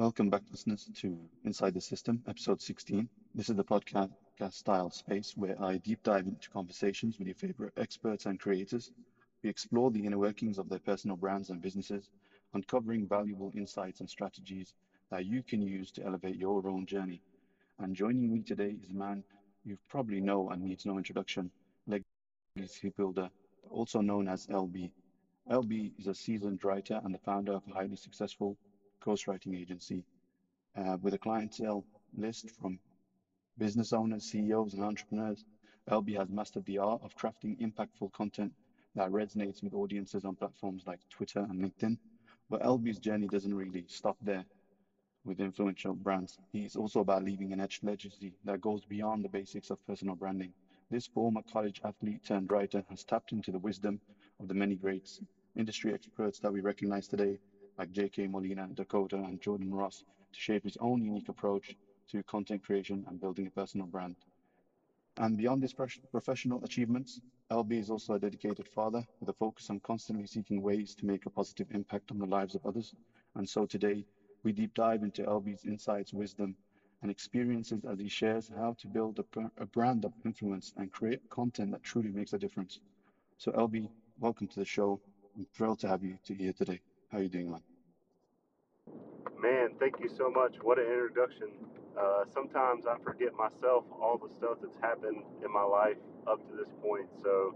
Welcome back, listeners, to Inside the System, episode 16. This is the podcast style space where I deep dive into conversations with your favorite experts and creators. We explore the inner workings of their personal brands and businesses, uncovering valuable insights and strategies that you can use to elevate your own journey. And joining me today is a man you probably know and needs no introduction, legacy builder, also known as LB. LB is a seasoned writer and the founder of a highly successful ghostwriting agency uh, with a clientele list from business owners, CEOs, and entrepreneurs. LB has mastered the art of crafting impactful content that resonates with audiences on platforms like Twitter and LinkedIn. But LB's journey doesn't really stop there with influential brands. He's also about leaving an etched legacy that goes beyond the basics of personal branding. This former college athlete turned writer has tapped into the wisdom of the many greats, industry experts that we recognize today, like J.K. Molina, Dakota, and Jordan Ross, to shape his own unique approach to content creation and building a personal brand. And beyond his professional achievements, LB is also a dedicated father with a focus on constantly seeking ways to make a positive impact on the lives of others. And so today, we deep dive into LB's insights, wisdom, and experiences as he shares how to build a, a brand of influence and create content that truly makes a difference. So, LB, welcome to the show. I'm thrilled to have you here today. How are you doing, man? Man, thank you so much. What an introduction. Uh, sometimes I forget myself all the stuff that's happened in my life up to this point. So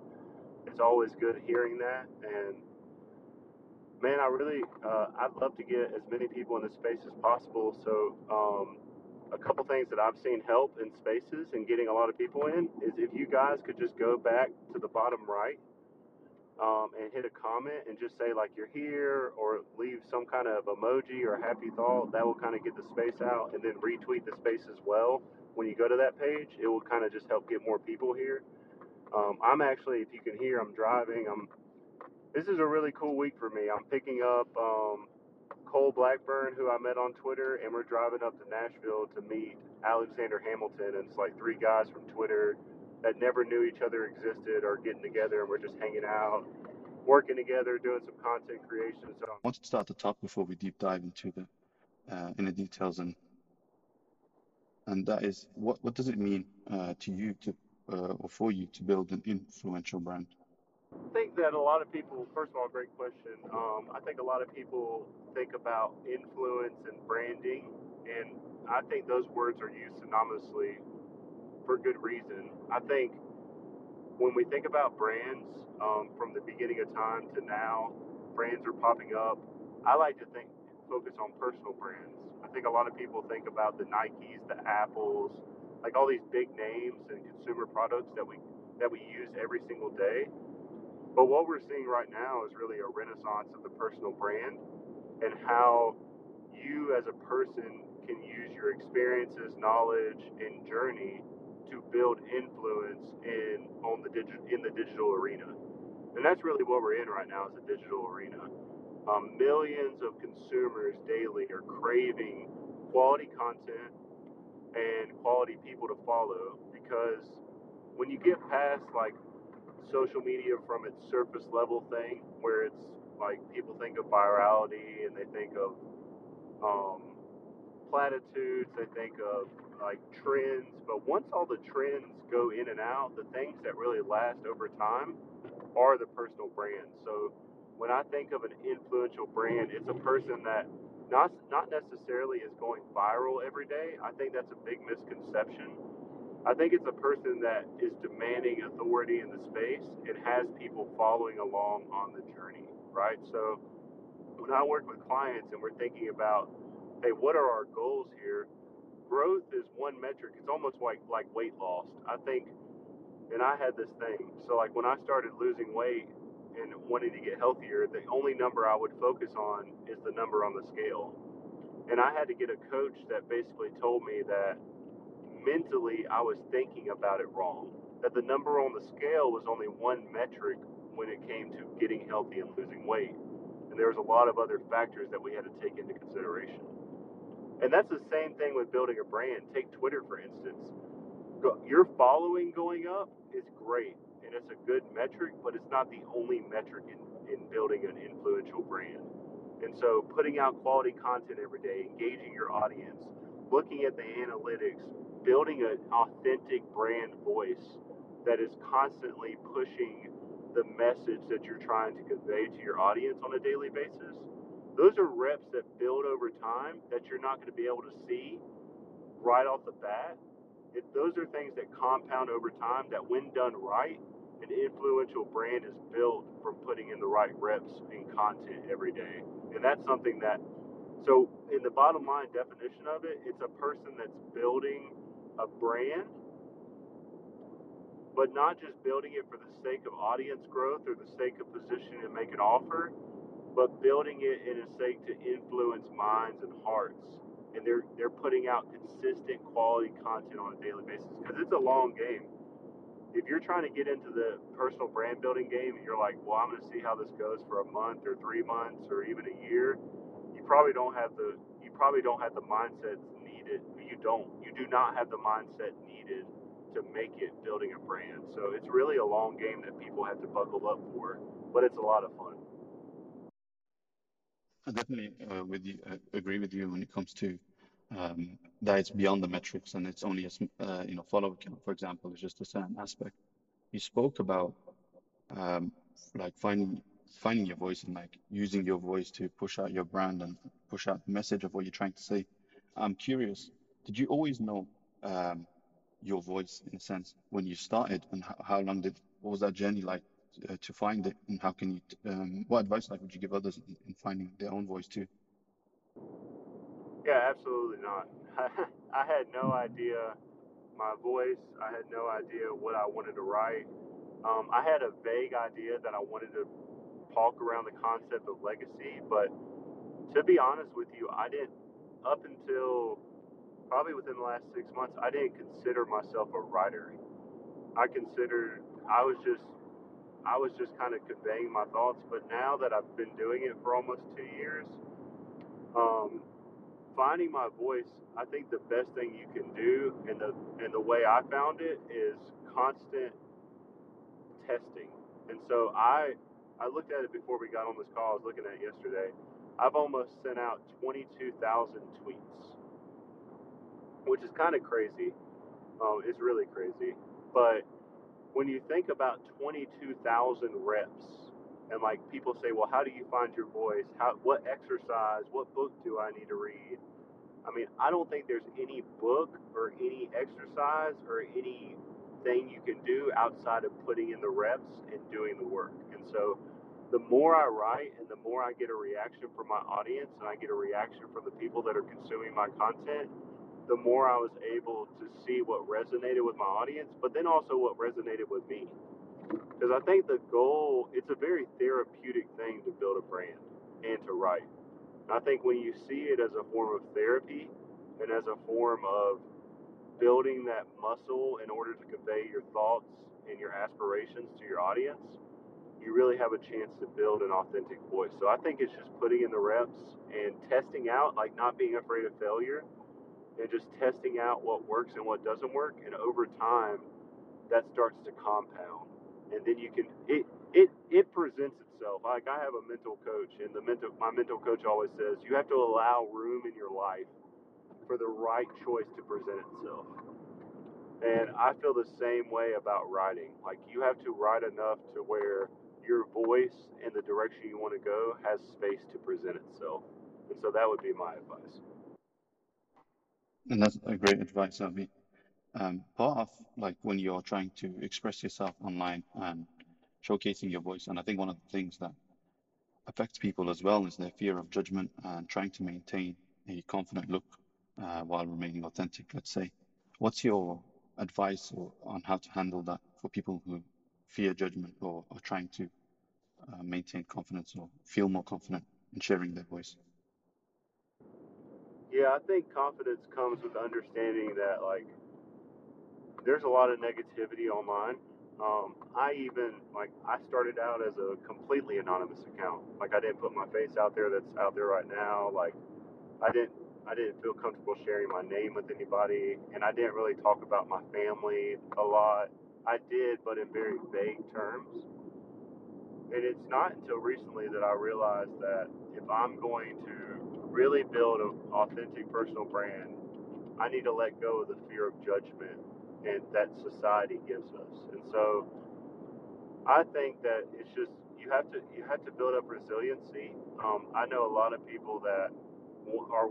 it's always good hearing that. And man, I really, uh, I'd love to get as many people in the space as possible. So um, a couple things that I've seen help in spaces and getting a lot of people in is if you guys could just go back to the bottom right um, and hit a comment and just say like you're here or leave some kind of emoji or happy thought that will kind of get the space out and then retweet the space as well. When you go to that page it will kind of just help get more people here. Um, i'm actually if you can hear i'm driving. I'm this is a really cool week for me. I'm picking up um, cole blackburn who i met on twitter and we're driving up to nashville to meet alexander hamilton and it's like three guys from twitter that never knew each other existed are getting together and we're just hanging out, working together, doing some content creation. So I want to start the top before we deep dive into the uh, in the details and and that is what what does it mean uh, to you to uh, or for you to build an influential brand? I think that a lot of people, first of all, great question. Um, I think a lot of people think about influence and branding, and I think those words are used synonymously for good reason. I think when we think about brands um, from the beginning of time to now, brands are popping up. I like to think focus on personal brands. I think a lot of people think about the Nikes, the Apples, like all these big names and consumer products that we that we use every single day. But what we're seeing right now is really a renaissance of the personal brand and how you as a person can use your experiences, knowledge, and journey to build influence in on the digital in the digital arena, and that's really what we're in right now is the digital arena. Um, millions of consumers daily are craving quality content and quality people to follow because when you get past like social media from its surface level thing where it's like people think of virality and they think of um, platitudes they think of like trends, but once all the trends go in and out, the things that really last over time are the personal brands. So when I think of an influential brand, it's a person that not not necessarily is going viral every day. I think that's a big misconception. I think it's a person that is demanding authority in the space and has people following along on the journey, right? So when I work with clients and we're thinking about, hey, what are our goals here? Growth is one metric. It's almost like like weight loss. I think, and I had this thing. So like when I started losing weight and wanting to get healthier, the only number I would focus on is the number on the scale. And I had to get a coach that basically told me that mentally I was thinking about it wrong. That the number on the scale was only one metric when it came to getting healthy and losing weight. And there was a lot of other factors that we had to take into consideration. And that's the same thing with building a brand. Take Twitter, for instance. Your following going up is great and it's a good metric, but it's not the only metric in, in building an influential brand. And so putting out quality content every day, engaging your audience, looking at the analytics, building an authentic brand voice that is constantly pushing the message that you're trying to convey to your audience on a daily basis. Those are reps that build over time that you're not going to be able to see right off the bat. Those are things that compound over time that when done right, an influential brand is built from putting in the right reps and content every day. And that's something that, so in the bottom line definition of it, it's a person that's building a brand, but not just building it for the sake of audience growth or the sake of position and make an offer, but building it in a sake to influence minds and hearts. And they're they're putting out consistent quality content on a daily basis because it's a long game. If you're trying to get into the personal brand building game and you're like, well, I'm going to see how this goes for a month or three months or even a year, you probably don't have the you probably don't have the mindset needed. You don't. You do not have the mindset needed to make it building a brand. So it's really a long game that people have to buckle up for, but it's a lot of fun. I definitely uh, with you, uh, agree with you when it comes to um, that it's beyond the metrics and it's only a uh, you know follow count, for example, is just a certain aspect. You spoke about um, like finding finding your voice and like using your voice to push out your brand and push out the message of what you're trying to say. I'm curious, did you always know um, your voice in a sense when you started, and how, how long did what was that journey like uh, to find it, and how can you, um, what advice like would you give others in, in finding their own voice too? Yeah, absolutely not. I had no idea my voice. I had no idea what I wanted to write. Um, I had a vague idea that I wanted to talk around the concept of legacy, but to be honest with you, I didn't, up until probably within the last six months, I didn't consider myself a writer. I considered, I was just I was just kind of conveying my thoughts. But now that I've been doing it for almost two years, um, finding my voice, I think the best thing you can do, and the and the way I found it is constant testing. And so I I looked at it before we got on this call. I was looking at it yesterday. I've almost sent out 22,000 tweets, which is kind of crazy. Um, it's really crazy, but when you think about 22,000 reps, and like people say, well, how do you find your voice? How, what exercise, what book do I need to read? I mean, I don't think there's any book or any exercise or anything you can do outside of putting in the reps and doing the work. And so the more I write and the more I get a reaction from my audience and I get a reaction from the people that are consuming my content, the more I was able to see what resonated with my audience, but then also what resonated with me. Because I think the goal, it's a very therapeutic thing to build a brand and to write. I think when you see it as a form of therapy and as a form of building that muscle in order to convey your thoughts and your aspirations to your audience, you really have a chance to build an authentic voice. So I think it's just putting in the reps and testing out, like not being afraid of failure and just testing out what works and what doesn't work. And over time, that starts to compound. And then you can, it, it, it presents itself. Like I have a mental coach, and the mental, my mental coach always says, you have to allow room in your life for the right choice to present itself. And I feel the same way about writing. Like you have to write enough to where your voice and the direction you want to go has space to present itself. And so that would be my advice. And that's a great advice, LB. Um, part of like when you're trying to express yourself online and showcasing your voice, and I think one of the things that affects people as well is their fear of judgment and trying to maintain a confident look uh, while remaining authentic, let's say. What's your advice or, on how to handle that for people who fear judgment or are trying to uh, maintain confidence or feel more confident in sharing their voice? Yeah, I think confidence comes with understanding that like there's a lot of negativity online. Um, I even like I started out as a completely anonymous account. Like I didn't put my face out there that's out there right now. Like I didn't I didn't feel comfortable sharing my name with anybody and I didn't really talk about my family a lot. I did, but in very vague terms. and it's not until recently that I realized that if I'm going to really build an authentic personal brand, I need to let go of the fear of judgment and that society gives us. And so I think that it's just you have to you have to build up resiliency. Um, I know a lot of people that are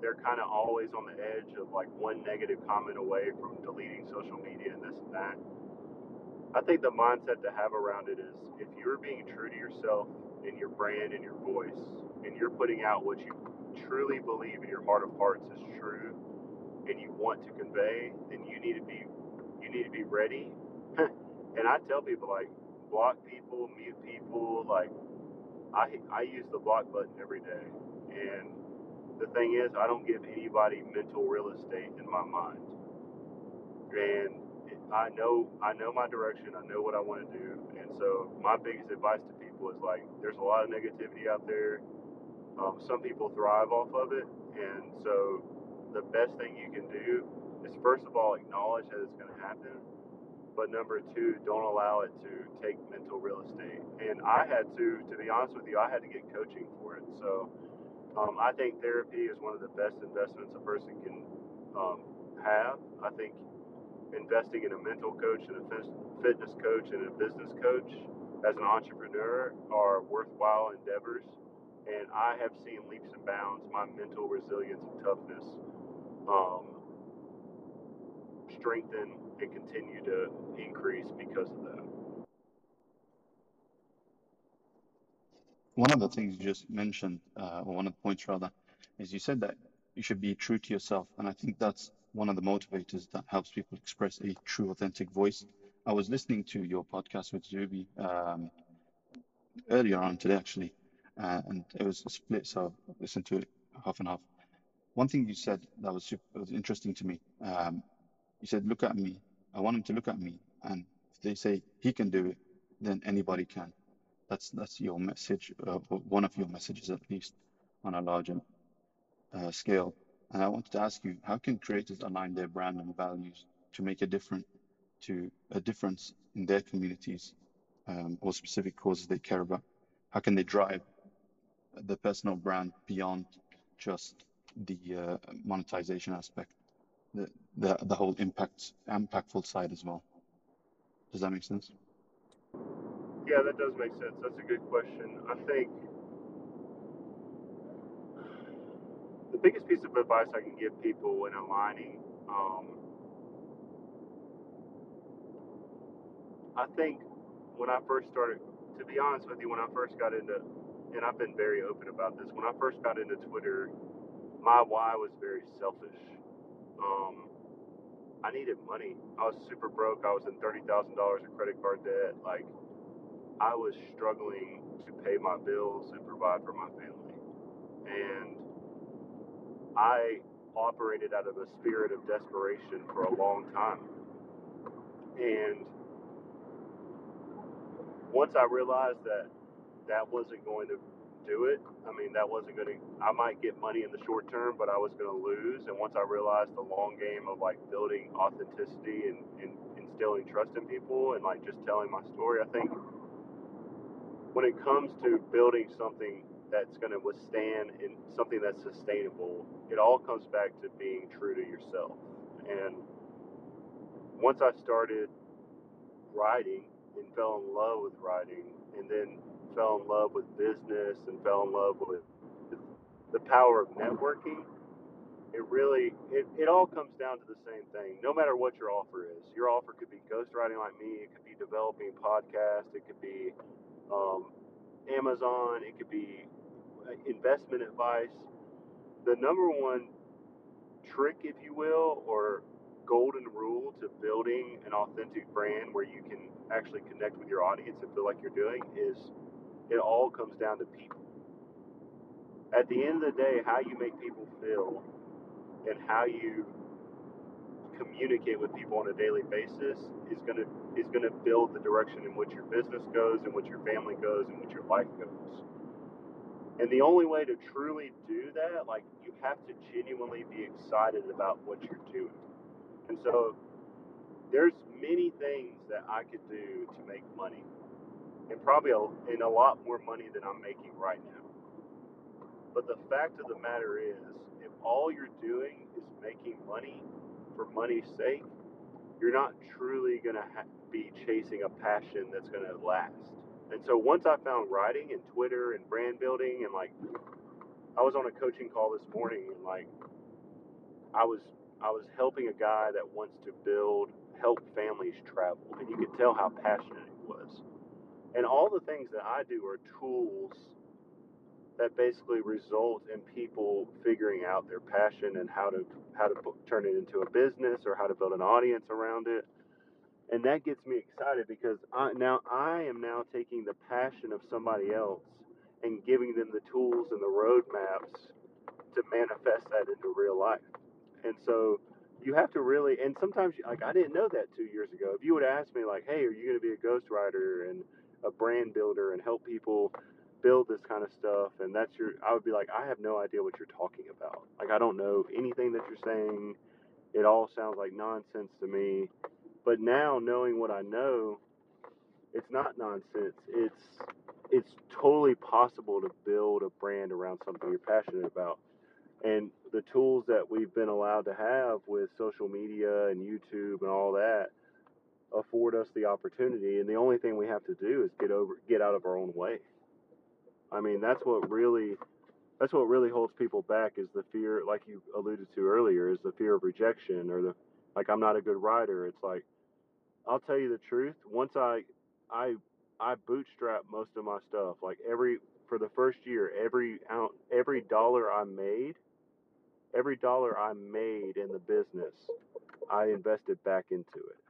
they're kind of always on the edge of like one negative comment away from deleting social media and this and that. I think the mindset to have around it is if you're being true to yourself and your brand and your voice, and you're putting out what you truly believe in your heart of hearts is true, and you want to convey, then you need to be you need to be ready. and I tell people like block people, mute people. Like I I use the block button every day, and the thing is, I don't give anybody mental real estate in my mind. And I know I know my direction. I know what I want to do. And so my biggest advice to people is like, there's a lot of negativity out there. Um, some people thrive off of it, and so the best thing you can do is first of all acknowledge that it's going to happen. But number two, don't allow it to take mental real estate. And I had to, to be honest with you, I had to get coaching for it. So um, I think therapy is one of the best investments a person can um, have. I think investing in a mental coach and a fitness coach and a business coach as an entrepreneur are worthwhile endeavors. And I have seen leaps and bounds my mental resilience and toughness um, strengthen and continue to increase because of that. One of the things you just mentioned, uh, or one of the points rather, is you said that you should be true to yourself. And I think that's one of the motivators that helps people express a true, authentic voice. I was listening to your podcast with Zuby um, earlier on today, actually, uh, and it was split, so I listened to it half and half. One thing you said that was super, was interesting to me. Um, you said, "Look at me." I want him to look at me, and if they say he can do it, then anybody can. That's that's your message, uh, one of your messages at least, on a larger uh, scale. And I wanted to ask you, how can creators align their brand and values to make a difference to a difference in their communities um, or specific causes they care about? How can they drive the personal brand beyond just the uh, monetization aspect, the, the the whole impact impactful side as well? Does that make sense? Yeah, that does make sense. That's a good question. I think the biggest piece of advice I can give people in aligning, um, I think when I first started, to be honest with you, when I first got into, and I've been very open about this, when I first got into Twitter, my why was very selfish. Um, I needed money. I was super broke. I was in thirty thousand dollars in credit card debt. Like, I was struggling to pay my bills and provide for my family, and I operated out of a spirit of desperation for a long time. And once I realized that that wasn't going to do it, I mean, that wasn't going to, I might get money in the short term, but I was going to lose. And once I realized the long game of like building authenticity and, and instilling trust in people and like just telling my story, I think when it comes to building something that's going to withstand and something that's sustainable, it all comes back to being true to yourself. And once I started writing and fell in love with writing, and then fell in love with business and fell in love with the power of networking, it really it, it all comes down to the same thing. No matter what your offer is your offer could be ghostwriting like me it could be developing podcasts it could be um, amazon it could be investment advice, the number one trick, if you will, or golden rule to building an authentic brand where you can actually connect with your audience and feel like you're doing is it all comes down to people. At the end of the day, how you make people feel and how you communicate with people on a daily basis is gonna is gonna build the direction in which your business goes, in which your family goes, in which your life goes. And the only way to truly do that, like you have to genuinely be excited about what you're doing. And so there's many things that I could do to make money. And probably a, and a lot more money than I'm making right now. But the fact of the matter is, if all you're doing is making money for money's sake, you're not truly going to ha- be chasing a passion that's going to last. And so once I found writing and Twitter and brand building and like I was on a coaching call this morning and like I was I was helping a guy that wants to build help families travel and you could tell how passionate he was. And all the things that I do are tools that basically result in people figuring out their passion and how to how to turn it into a business or how to build an audience around it. And that gets me excited because I, now I am now taking the passion of somebody else and giving them the tools and the roadmaps to manifest that into real life. And so you have to really, and sometimes like I didn't know that two years ago. If you would ask me like, hey, are you going to be a ghostwriter and a brand builder and help people build this kind of stuff and that's your I would be like I have no idea what you're talking about. Like I don't know anything that you're saying. It all sounds like nonsense to me. But now knowing what I know, it's not nonsense. It's it's totally possible to build a brand around something you're passionate about. And the tools that we've been allowed to have with social media and YouTube and all that afford us the opportunity and the only thing we have to do is get over get out of our own way. I mean, that's what really that's what really holds people back is the fear, like you alluded to earlier, is the fear of rejection or the like I'm not a good writer. It's like I'll tell you the truth. Once I I I bootstrap most of my stuff. Like every for the first year, every out every dollar I made, every dollar I made in the business, I invested back into it.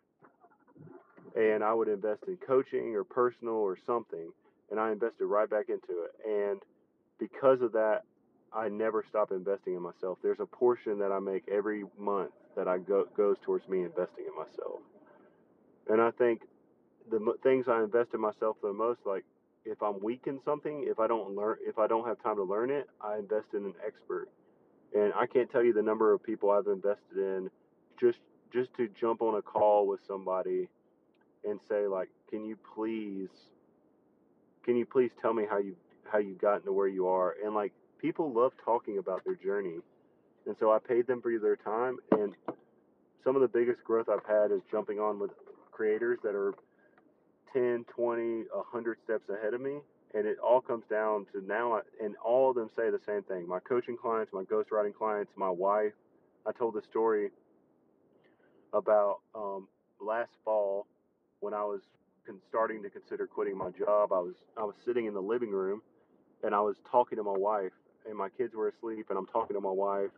And I would invest in coaching or personal or something and I invested right back into it. And because of that, I never stop investing in myself. There's a portion that I make every month that I go goes towards me investing in myself. And I think the m- things I invest in myself the most, like if I'm weak in something, if I don't learn, if I don't have time to learn it, I invest in an expert. And I can't tell you the number of people I've invested in just just to jump on a call with somebody and say like, can you please can you please tell me how you how you gotten to where you are? And like people love talking about their journey, and so I paid them for their time. And some of the biggest growth I've had is jumping on with creators that are 10, 20, 100 steps ahead of me. And it all comes down to now, and all of them say the same thing. My coaching clients, my ghostwriting clients, my wife. I told the story about um, last fall when I was starting to consider quitting my job. I was I was sitting in the living room and I was talking to my wife and my kids were asleep and I'm talking to my wife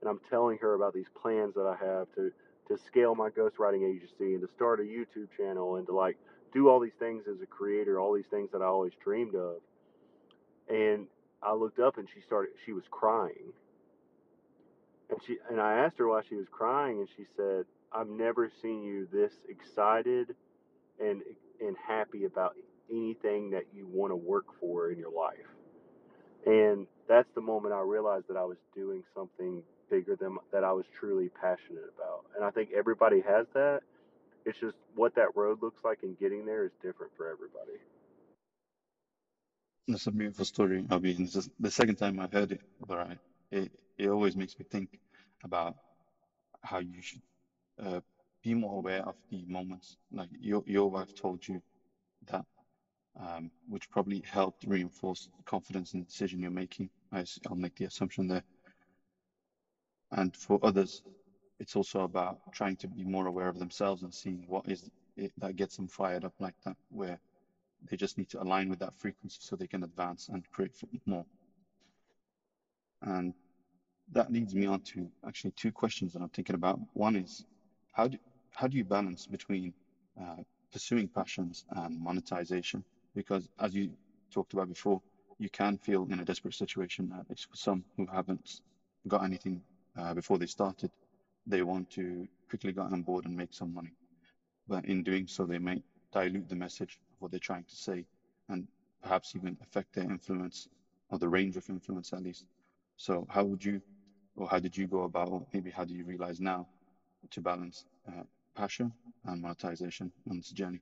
and I'm telling her about these plans that I have to to scale my ghostwriting agency and to start a YouTube channel and to like do all these things as a creator, all these things that I always dreamed of. And I looked up and she started she was crying. And she and I asked her why she was crying and she said, "I've never seen you this excited and and happy about anything that you want to work for in your life. And that's the moment I realized that I was doing something bigger than that I was truly passionate about. And I think everybody has that. It's just what that road looks like and getting there is different for everybody. That's a beautiful story. I mean, this is the second time I've heard it, but I, it it always makes me think about how you should uh, be more aware of the moments. Like your your wife told you that, um, which probably helped reinforce confidence in the decision you're making. I, will make the assumption there. And for others, it's also about trying to be more aware of themselves and seeing what is it that gets them fired up like that, where they just need to align with that frequency so they can advance and create more. And that leads me on to actually two questions that I'm thinking about. One is how do how do you balance between uh, pursuing passions and monetization? Because as you talked about before, you can feel in a desperate situation. At least for some who haven't got anything uh, before they started, they want to quickly get on board and make some money. But in doing so, they may dilute the message of what they're trying to say, and perhaps even affect their influence or the range of influence at least. So, how would you, or how did you go about, or maybe how do you realize now to balance uh, passion and monetization on this journey?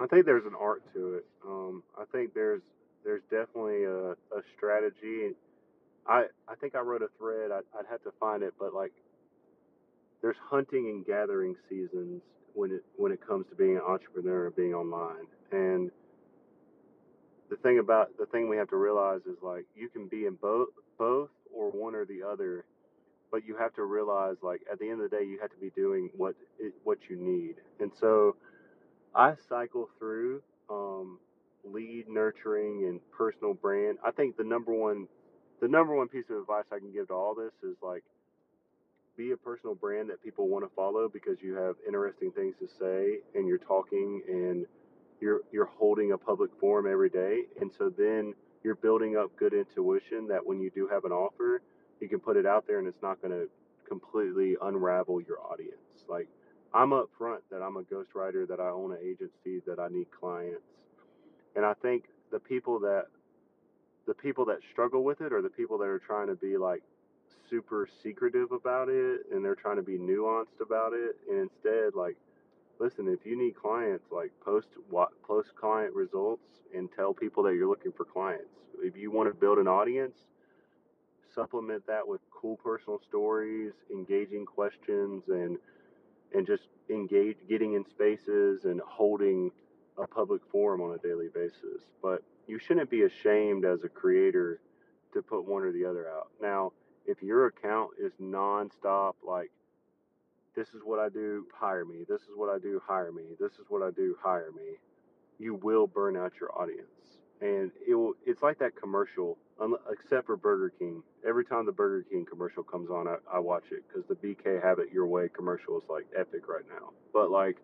I think there's an art to it. Um, I think there's there's definitely a, a strategy. I I think I wrote a thread. I'd, I'd have to find it, but like there's hunting and gathering seasons when it when it comes to being an entrepreneur and being online. And the thing about the thing we have to realize is like you can be in both both or one or the other, but you have to realize like at the end of the day you have to be doing what it, what you need. And so I cycle through um, lead nurturing and personal brand. I think the number one the number one piece of advice I can give to all this is like be a personal brand that people want to follow because you have interesting things to say and you're talking and you're you're holding a public forum every day and so then you're building up good intuition that when you do have an offer you can put it out there and it's not going to completely unravel your audience. Like i'm upfront that i'm a ghostwriter that i own an agency that i need clients. And i think the people that the people that struggle with it are the people that are trying to be like super secretive about it and they're trying to be nuanced about it. And instead like listen if you need clients like post what post client results and tell people that you're looking for clients. If you want to build an audience supplement that with cool personal stories engaging questions and and just engage getting in spaces and holding a public forum on a daily basis but you shouldn't be ashamed as a creator to put one or the other out now if your account is nonstop, like this is what I do, hire me. This is what I do, hire me. This is what I do, hire me. You will burn out your audience, and it will. It's like that commercial, except for Burger King. Every time the Burger King commercial comes on, I, I watch it because the BK Have It Your Way commercial is like epic right now. But like,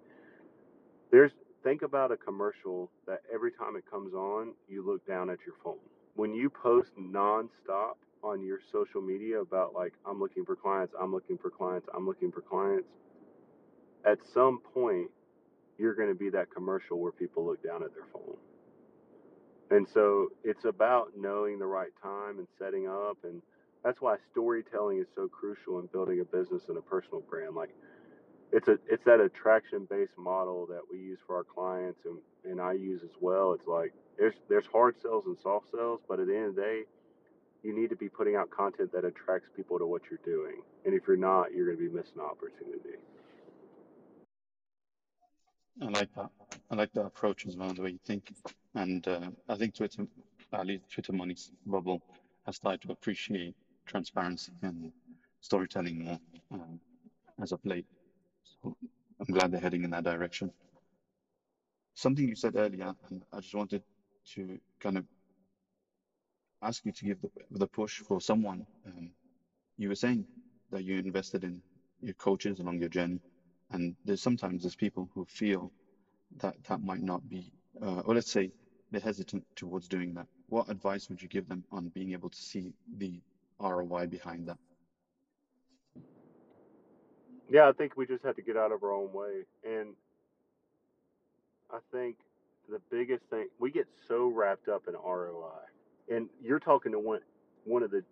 there's think about a commercial that every time it comes on, you look down at your phone. When you post nonstop, on your social media about like I'm looking for clients, I'm looking for clients, I'm looking for clients, at some point you're going to be that commercial where people look down at their phone. And so it's about knowing the right time and setting up and that's why storytelling is so crucial in building a business and a personal brand. Like it's a it's that attraction based model that we use for our clients and, and I use as well. It's like there's there's hard sales and soft sales, but at the end of the day, you need to be putting out content that attracts people to what you're doing. And if you're not, you're going to be missing opportunity. I like that. I like that approach as well, the way you think. And uh, I think Twitter, at least Twitter money's bubble, has started to appreciate transparency and storytelling more uh, as of late. So I'm glad they're heading in that direction. Something you said earlier, and I just wanted to kind of ask you to give the, the push for someone. Um, you were saying that you invested in your coaches along your journey, and there's sometimes there's people who feel that that might not be, uh, or let's say they're hesitant towards doing that. What advice would you give them on being able to see the ROI behind that? Yeah, I think we just have to get out of our own way, and I think the biggest thing we get so wrapped up in ROI and you're talking to one one of the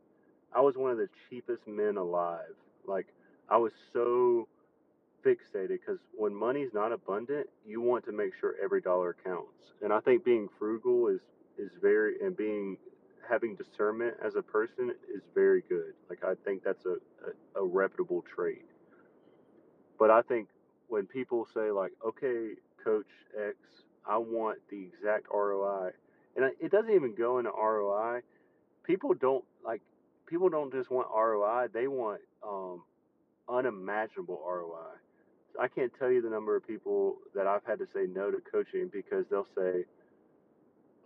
I was one of the cheapest men alive. Like I was so fixated because when money's not abundant, you want to make sure every dollar counts. And I think being frugal is is very and being having discernment as a person is very good. Like I think that's a, a, a reputable trait. But I think when people say like, okay, coach X, I want the exact ROI, and it doesn't even go into ROI. People don't like people don't just want ROI; they want um, unimaginable ROI. I can't tell you the number of people that I've had to say no to coaching because they'll say,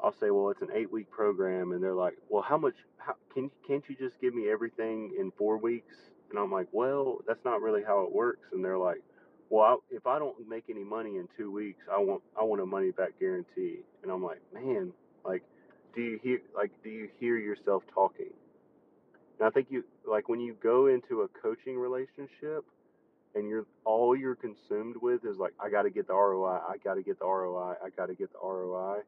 I'll say, well, it's an eight week program, and they're like, well, how much? How, can can't you just give me everything in four weeks? And I'm like, well, that's not really how it works. And they're like, well, I, if I don't make any money in two weeks, I want I want a money back guarantee. And I'm like, man, like, do you hear like do you hear yourself talking? And I think you like when you go into a coaching relationship and you're all you're consumed with is like I got to get the ROI, I got to get the ROI, I got to get the ROI.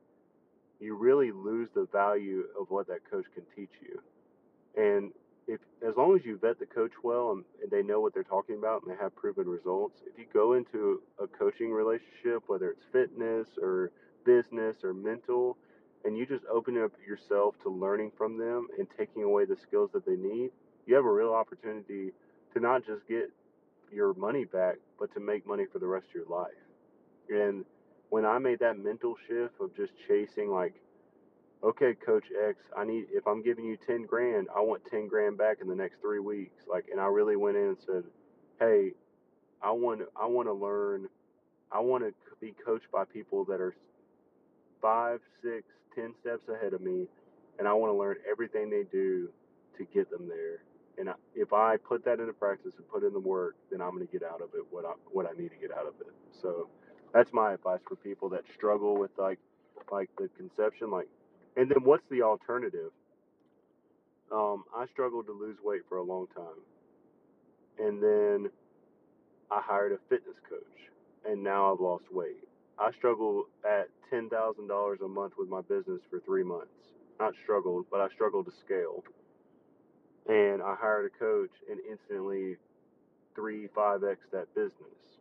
You really lose the value of what that coach can teach you. And if as long as you vet the coach well and, and they know what they're talking about and they have proven results, if you go into a coaching relationship, whether it's fitness or business or mental, and you just open up yourself to learning from them and taking away the skills that they need, you have a real opportunity to not just get your money back, but to make money for the rest of your life. And when I made that mental shift of just chasing like okay, Coach X, I need if I'm giving you ten grand, I want ten grand back in the next three weeks. Like, and I really went in and said, hey, I want I want to learn, I want to be coached by people that are five, six, ten steps ahead of me, and I want to learn everything they do to get them there. And if I put that into practice and put in the work, then I'm going to get out of it what I what I need to get out of it. So that's my advice for people that struggle with like like the conception, like and then what's the alternative? Um, I struggled to lose weight for a long time. And then I hired a fitness coach, and now I've lost weight. I struggled at $10,000 a month with my business for three months. Not struggled, but I struggled to scale. And I hired a coach and instantly 3, 5x that business.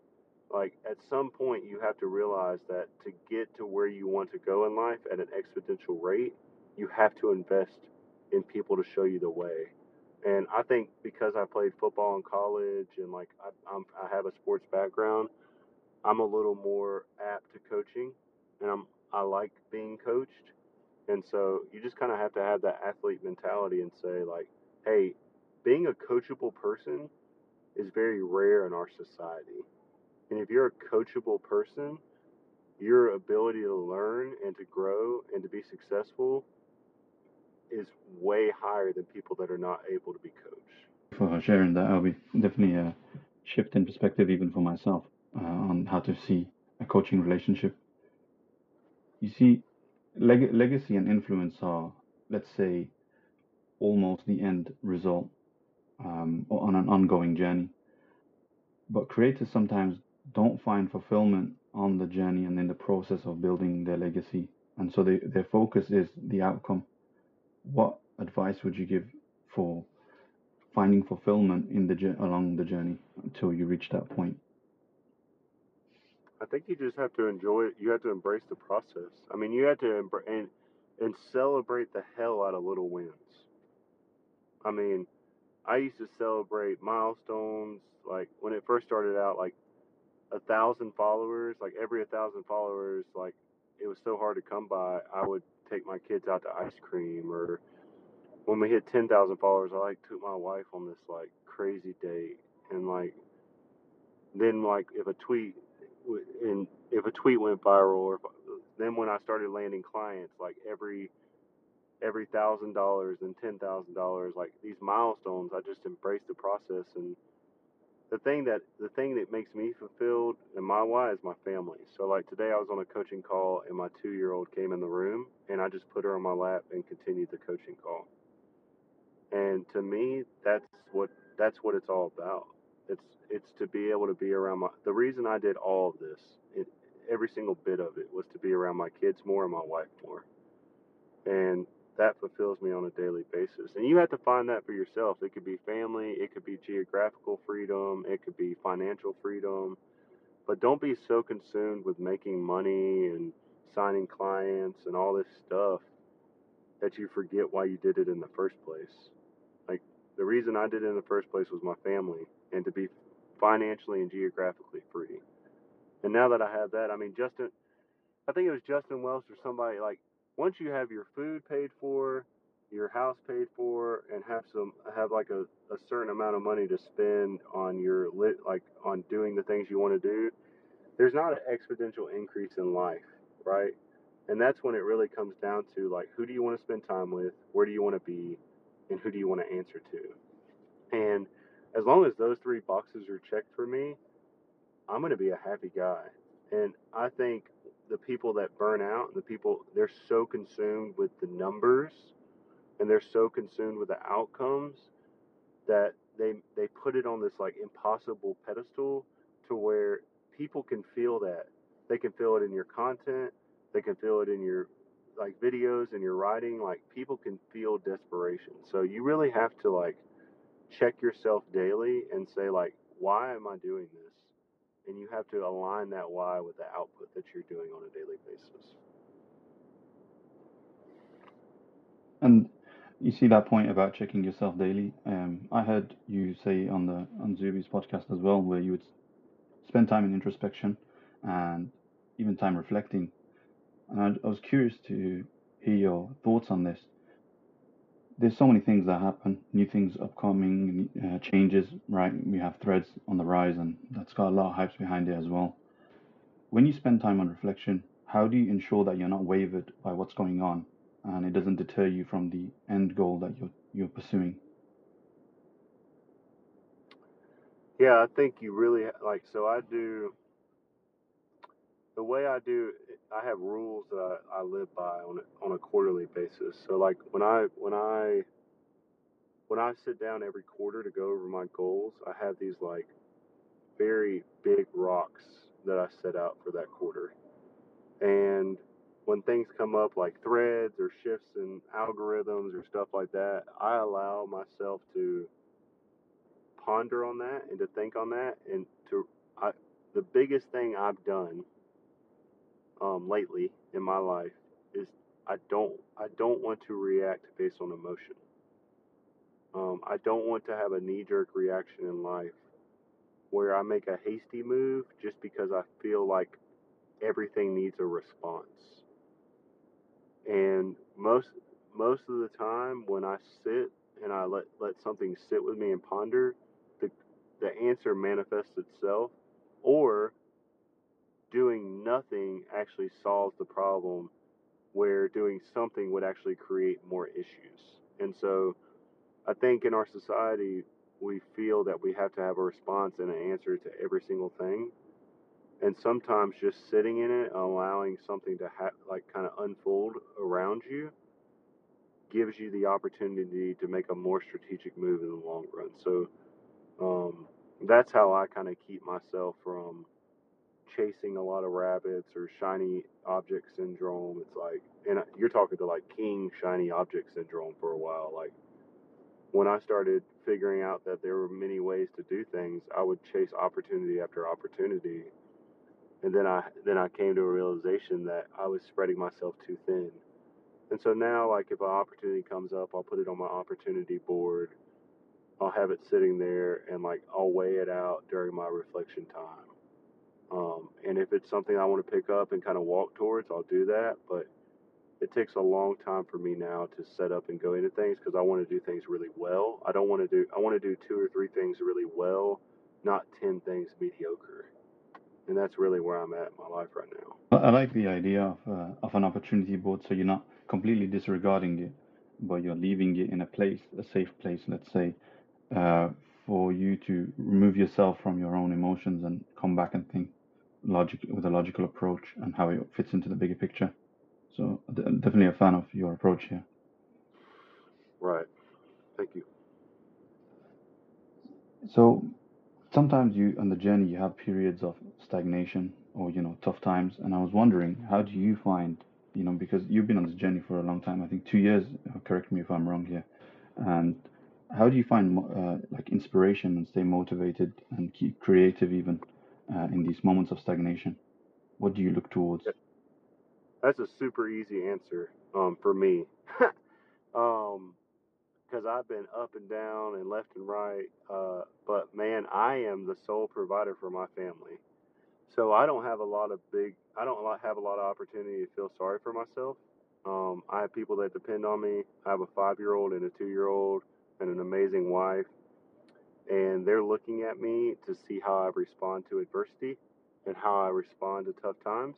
Like at some point you have to realize that to get to where you want to go in life at an exponential rate you have to invest in people to show you the way. And i think because i played football in college and like I, I'm, I have a sports background i'm a little more apt to coaching and i'm i like being coached. And so you just kind of have to have that athlete mentality and say like hey being a coachable person is very rare in our society and if you're a coachable person, your ability to learn and to grow and to be successful is way higher than people that are not able to be coached. For sharing that, LB definitely a shift in perspective, even for myself, uh, on how to see a coaching relationship. You see, leg- legacy and influence are, let's say, almost the end result um, on an ongoing journey. But creators sometimes don't find fulfillment on the journey and in the process of building their legacy. And so they, their focus is the outcome. What advice would you give for finding fulfillment in the along the journey until you reach that point? I think you just have to enjoy it. You have to embrace the process. I mean, you have to and and celebrate the hell out of little wins. I mean, I used to celebrate milestones like when it first started out like a thousand followers, like every a thousand followers, like it was so hard to come by. I would take my kids out to ice cream, or when we hit ten thousand followers, I like took my wife on this like crazy date, and like then like if a tweet and if a tweet went viral, or if, then when I started landing clients, like every every thousand dollars and ten thousand dollars, like these milestones, I just embrace the process and the thing that the thing that makes me fulfilled and my why is my family. So like today I was on a coaching call and my two year old came in the room and I just put her on my lap and continued the coaching call. And to me that's what that's what it's all about. It's it's to be able to be around my the reason I did all of this, it, every single bit of it was to be around my kids more and my wife more. And that fulfills me on a daily basis. And you have to find that for yourself. It could be family, it could be geographical freedom, it could be financial freedom. But don't be so consumed with making money and signing clients and all this stuff that you forget why you did it in the first place. Like the reason I did it in the first place was my family and to be financially and geographically free. And now that I have that, I mean Justin I think it was Justin Welsh or somebody like once you have your food paid for, your house paid for, and have some have like a, a certain amount of money to spend on your lit like on doing the things you want to do, there's not an exponential increase in life, right? And that's when it really comes down to like who do you want to spend time with, where do you want to be, and who do you want to answer to. And as long as those three boxes are checked for me, I'm going to be a happy guy. And I think the people that burn out, the people they're so consumed with the numbers and they're so consumed with the outcomes that they they put it on this like impossible pedestal to where people can feel that. They can feel it in your content, they can feel it in your like videos and your writing, like people can feel desperation. So you really have to like check yourself daily and say like, why am I doing this? And you have to align that why with the output that you're doing on a daily basis. And you see that point about checking yourself daily. Um, I heard you say on the on Zuby's podcast as well, where you would spend time in introspection and even time reflecting. And I, I was curious to hear your thoughts on this. There's so many things that happen, new things upcoming, uh, changes, right? We have threads on the rise, and that's got a lot of hypes behind it as well. When you spend time on reflection, how do you ensure that you're not wavered by what's going on and it doesn't deter you from the end goal that you're you're pursuing? Yeah, I think you really like. So I do the way I do. I have rules that I, I live by on a, on a quarterly basis. So like when I when I when I sit down every quarter to go over my goals, I have these like very big rocks that I set out for that quarter. And when things come up like threads or shifts in algorithms or stuff like that, I allow myself to ponder on that and to think on that and to I, the biggest thing I've done um, lately in my life is I don't I don't want to react based on emotion. Um, I don't want to have a knee jerk reaction in life where I make a hasty move just because I feel like everything needs a response. And most most of the time when I sit and I let let something sit with me and ponder, the the answer manifests itself or doing nothing actually solves the problem where doing something would actually create more issues. And so I think in our society we feel that we have to have a response and an answer to every single thing and sometimes just sitting in it, allowing something to ha- like kind of unfold around you, gives you the opportunity to make a more strategic move in the long run. So um, that's how I kind of keep myself from chasing a lot of rabbits or shiny object syndrome. It's like, and you're talking to like king shiny object syndrome for a while. Like when I started figuring out that there were many ways to do things, I would chase opportunity after opportunity and then I then I came to a realization that I was spreading myself too thin. And so now, like if an opportunity comes up, I'll put it on my opportunity board. I'll have it sitting there, and like I'll weigh it out during my reflection time. Um, and if it's something I want to pick up and kind of walk towards, I'll do that. But it takes a long time for me now to set up and go into things because I want to do things really well. I don't want to do I want to do two or three things really well, not ten things mediocre and that's really where I'm at in my life right now. I like the idea of uh, of an opportunity board, so you're not completely disregarding it, but you're leaving it in a place, a safe place, let's say, uh, for you to remove yourself from your own emotions and come back and think logic with a logical approach and how it fits into the bigger picture. So definitely a fan of your approach here. Right. Thank you. So sometimes you on the journey you have periods of stagnation or you know tough times and i was wondering how do you find you know because you've been on this journey for a long time i think two years uh, correct me if i'm wrong here and how do you find uh, like inspiration and stay motivated and keep creative even uh, in these moments of stagnation what do you look towards that's a super easy answer um, for me um, because I've been up and down and left and right. Uh, but man, I am the sole provider for my family, so I don't have a lot of big. I don't have a lot of opportunity to feel sorry for myself. Um, I have people that depend on me. I have a five-year-old and a two-year-old and an amazing wife, and they're looking at me to see how I respond to adversity and how I respond to tough times.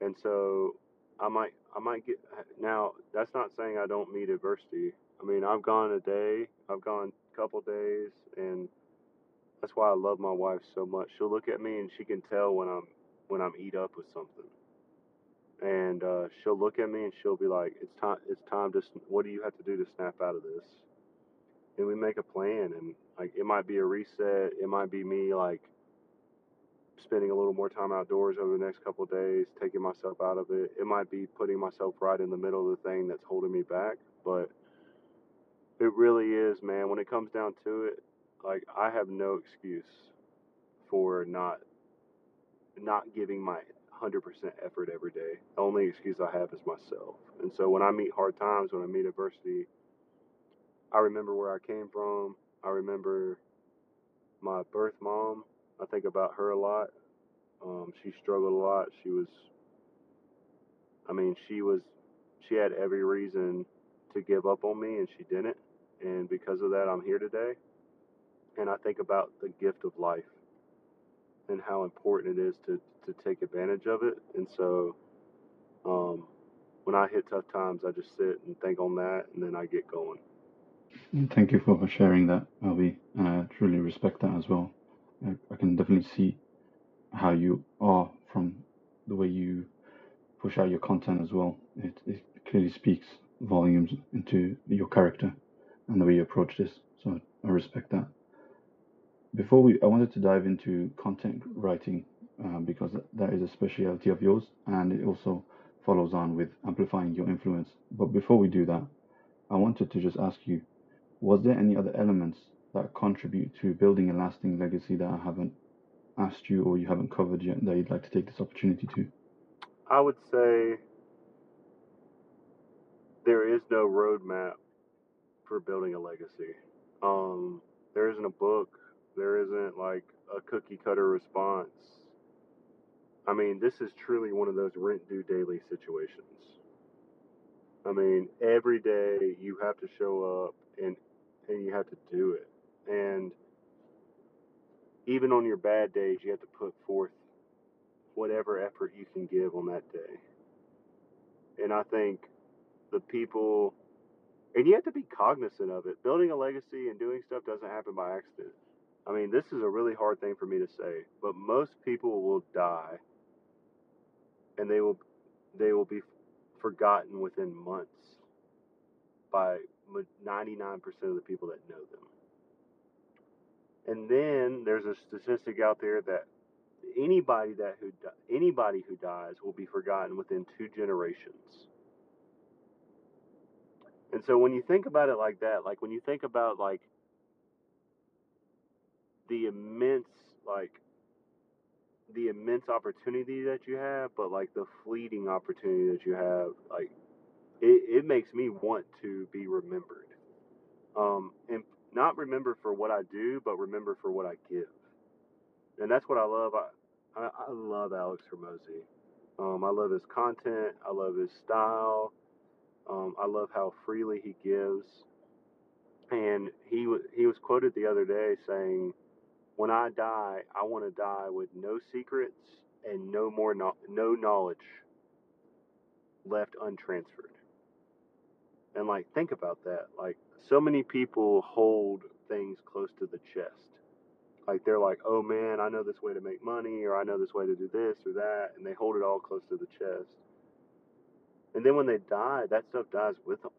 And so I might I might get now. That's not saying I don't meet adversity. I mean, I've gone a day, I've gone a couple days, and that's why I love my wife so much. She'll look at me and she can tell when I'm when I'm eat up with something, and uh, she'll look at me and she'll be like, "It's time. It's time to. What do you have to do to snap out of this?" And we make a plan, and like it might be a reset. It might be me like spending a little more time outdoors over the next couple days, taking myself out of it. It might be putting myself right in the middle of the thing that's holding me back, but It really is, man. When it comes down to it, like I have no excuse for not not giving my 100% effort every day. The only excuse I have is myself. And so when I meet hard times, when I meet adversity, I remember where I came from. I remember my birth mom. I think about her a lot. Um, she struggled a lot. She was, I mean, she was, she had every reason to give up on me, and she didn't. And because of that, I'm here today. And I think about the gift of life and how important it is to, to take advantage of it. And so, um, when I hit tough times, I just sit and think on that, and then I get going. Thank you for sharing that, LB. I truly respect that as well. I, I can definitely see how you are from the way you push out your content as well. It, it clearly speaks volumes into your character and the way you approach this. So I respect that. Before we, I wanted to dive into content writing uh, because that is a specialty of yours, and it also follows on with amplifying your influence. But before we do that, I wanted to just ask you: Was there any other elements that contribute to building a lasting legacy that I haven't asked you or you haven't covered yet that you'd like to take this opportunity to? I would say there is no roadmap for building a legacy. Um, there isn't a book. There isn't like a cookie cutter response. I mean, this is truly one of those rent due daily situations. I mean, every day you have to show up and and you have to do it. And even on your bad days, you have to put forth whatever effort you can give on that day. And I think the people, and you have to be cognizant of it. Building a legacy and doing stuff doesn't happen by accident. I mean, this is a really hard thing for me to say, but most people will die and they will they will be forgotten within months by 99% of the people that know them. And then there's a statistic out there that anybody that who anybody who dies will be forgotten within two generations. And so when you think about it like that, like when you think about like the immense like the immense opportunity that you have, but like the fleeting opportunity that you have, like it, it makes me want to be remembered. Um, and not remember for what I do, but remember for what I give. And that's what I love. I, I, I love Alex Hormozi. Um, I love his content. I love his style. Um, I love how freely he gives. And he was he was quoted the other day saying, "When I die, I want to die with no secrets and no more no, no knowledge left untransferred." And like think about that. Like so many people hold things close to the chest. Like they're like, "Oh man, I know this way to make money or I know this way to do this or that," and they hold it all close to the chest. And then when they die, that stuff dies with them.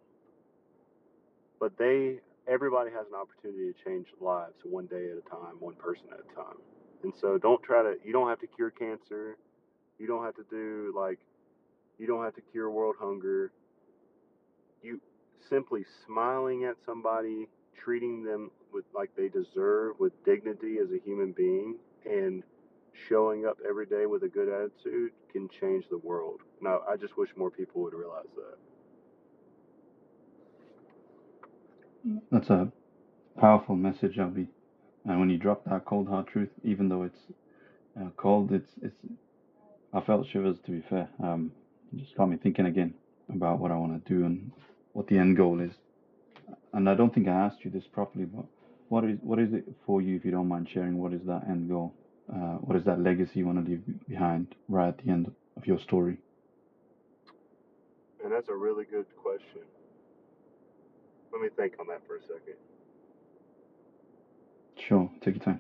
But they everybody has an opportunity to change lives one day at a time, one person at a time. And so don't try to you don't have to cure cancer. You don't have to do like you don't have to cure world hunger you simply smiling at somebody, treating them with like they deserve, with dignity as a human being, and showing up every day with a good attitude can change the world. Now, I just wish more people would realize that. That's a powerful message, LB. And when you drop that cold hard truth, even though it's uh, cold, it's it's. I felt shivers. To be fair, um, just got me thinking again about what I want to do and what the end goal is. And I don't think I asked you this properly, but what is what is it for you, if you don't mind sharing? What is that end goal? Uh, what is that legacy you want to leave behind right at the end of your story? And that's a really good question. Let me think on that for a second. Sure, take your time.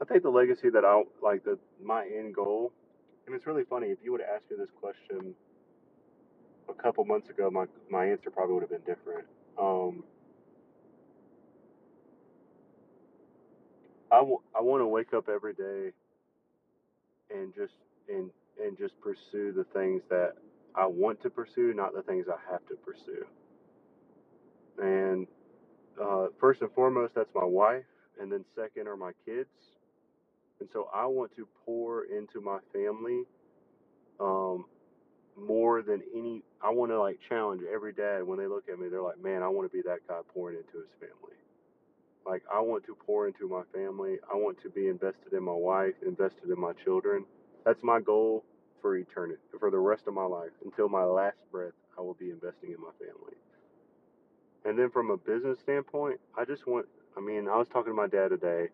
I think the legacy that I like the my end goal it's really funny. If you would have asked me this question a couple months ago, my my answer probably would have been different. Um, I, w- I want to wake up every day and just and and just pursue the things that I want to pursue, not the things I have to pursue. And uh, first and foremost, that's my wife, and then second are my kids. And so I want to pour into my family um, more than any. I want to like challenge every dad when they look at me. They're like, "Man, I want to be that guy pouring into his family." Like I want to pour into my family. I want to be invested in my wife, invested in my children. That's my goal for eternity, for the rest of my life. Until my last breath, I will be investing in my family. And then from a business standpoint, I just want. I mean, I was talking to my dad today,